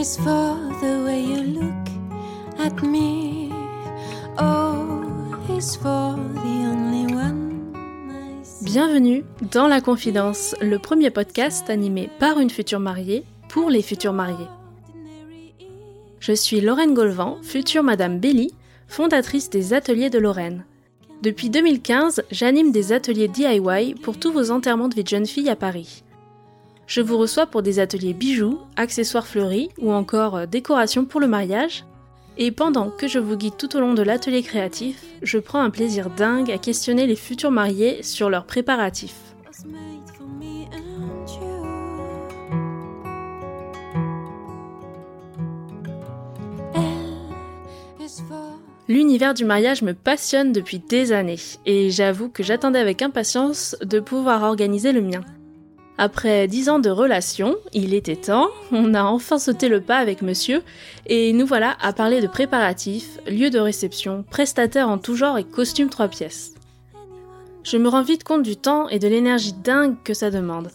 is for the way you look at me. O is for the only one I see. Bienvenue dans La Confidence, le premier podcast animé par une future mariée pour les futurs mariés. Je suis Lorraine Golvan, future Madame Belly, fondatrice des Ateliers de Lorraine. Depuis 2015, j'anime des ateliers DIY pour tous vos enterrements de vie de jeune fille à Paris. Je vous reçois pour des ateliers bijoux, accessoires fleuris ou encore euh, décorations pour le mariage. Et pendant que je vous guide tout au long de l'atelier créatif, je prends un plaisir dingue à questionner les futurs mariés sur leurs préparatifs. L'univers du mariage me passionne depuis des années et j'avoue que j'attendais avec impatience de pouvoir organiser le mien. Après dix ans de relation, il était temps, on a enfin sauté le pas avec monsieur et nous voilà à parler de préparatifs, lieux de réception, prestataires en tout genre et costumes trois pièces. Je me rends vite compte du temps et de l'énergie dingue que ça demande.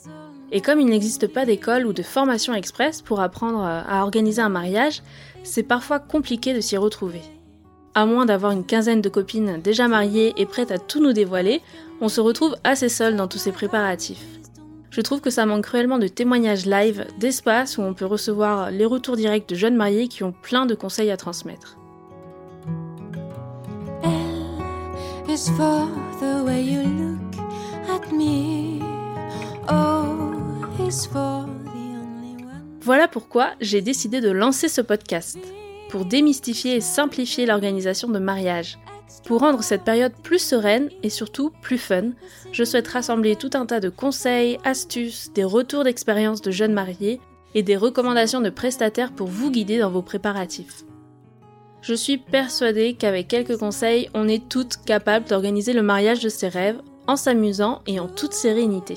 Et comme il n'existe pas d'école ou de formation express pour apprendre à organiser un mariage, c'est parfois compliqué de s'y retrouver. À moins d'avoir une quinzaine de copines déjà mariées et prêtes à tout nous dévoiler, on se retrouve assez seul dans tous ces préparatifs. Je trouve que ça manque cruellement de témoignages live, d'espace où on peut recevoir les retours directs de jeunes mariés qui ont plein de conseils à transmettre. L is for the way you look at me. O is for the only one. Voilà pourquoi j'ai décidé de lancer ce podcast, pour démystifier et simplifier l'organisation de mariage. Pour rendre cette période plus sereine et surtout plus fun, je souhaite rassembler tout un tas de conseils, astuces, des retours d'expérience de jeunes mariés et des recommandations de prestataires pour vous guider dans vos préparatifs. Je suis persuadée qu'avec quelques conseils, on est toutes capables d'organiser le mariage de ses rêves en s'amusant et en toute sérénité.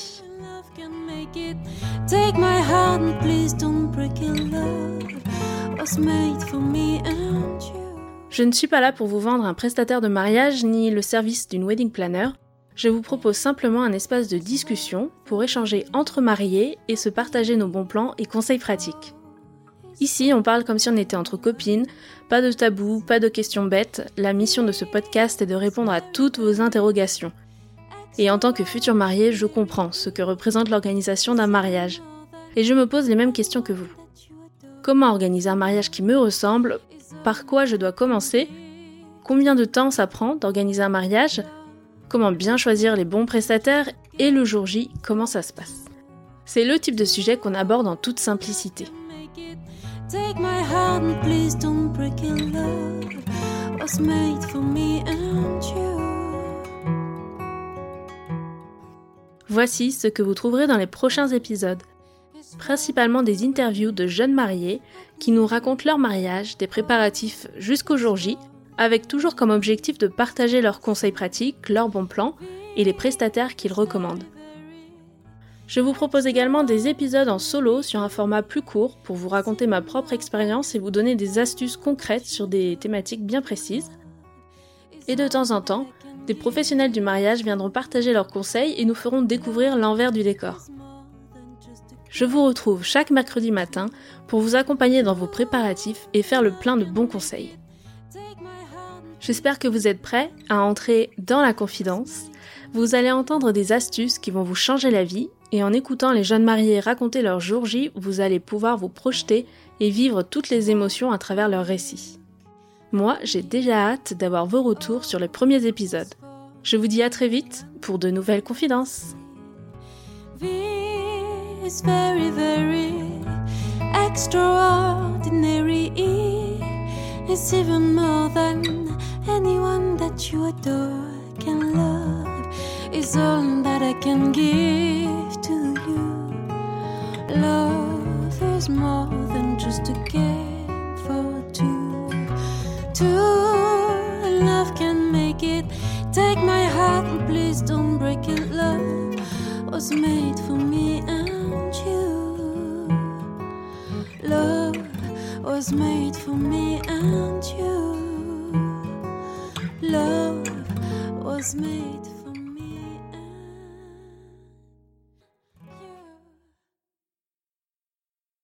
Je ne suis pas là pour vous vendre un prestataire de mariage ni le service d'une wedding planner. Je vous propose simplement un espace de discussion pour échanger entre mariés et se partager nos bons plans et conseils pratiques. Ici, on parle comme si on était entre copines, pas de tabou, pas de questions bêtes. La mission de ce podcast est de répondre à toutes vos interrogations. Et en tant que futur marié, je comprends ce que représente l'organisation d'un mariage. Et je me pose les mêmes questions que vous. Comment organiser un mariage qui me ressemble Par quoi je dois commencer Combien de temps ça prend d'organiser un mariage Comment bien choisir les bons prestataires Et le jour J, comment ça se passe C'est le type de sujet qu'on aborde en toute simplicité. Voici ce que vous trouverez dans les prochains épisodes. Principalement des interviews de jeunes mariés qui nous racontent leur mariage, des préparatifs jusqu'au jour J, avec toujours comme objectif de partager leurs conseils pratiques, leurs bons plans et les prestataires qu'ils recommandent. Je vous propose également des épisodes en solo sur un format plus court pour vous raconter ma propre expérience et vous donner des astuces concrètes sur des thématiques bien précises. Et de temps en temps, des professionnels du mariage viendront partager leurs conseils et nous feront découvrir l'envers du décor. Je vous retrouve chaque mercredi matin pour vous accompagner dans vos préparatifs et faire le plein de bons conseils. J'espère que vous êtes prêts à entrer dans la confidence. Vous allez entendre des astuces qui vont vous changer la vie et en écoutant les jeunes mariés raconter leur jour J, vous allez pouvoir vous projeter et vivre toutes les émotions à travers leurs récits. Moi, j'ai déjà hâte d'avoir vos retours sur les premiers épisodes. Je vous dis à très vite pour de nouvelles confidences. Is very, very extraordinary. It's even more than anyone that you adore can love. Is all that I can give to you. Love is more than just a game for two. Two love can make it. Take my heart and please don't break it. Love was made for me was made for me and you. Love was made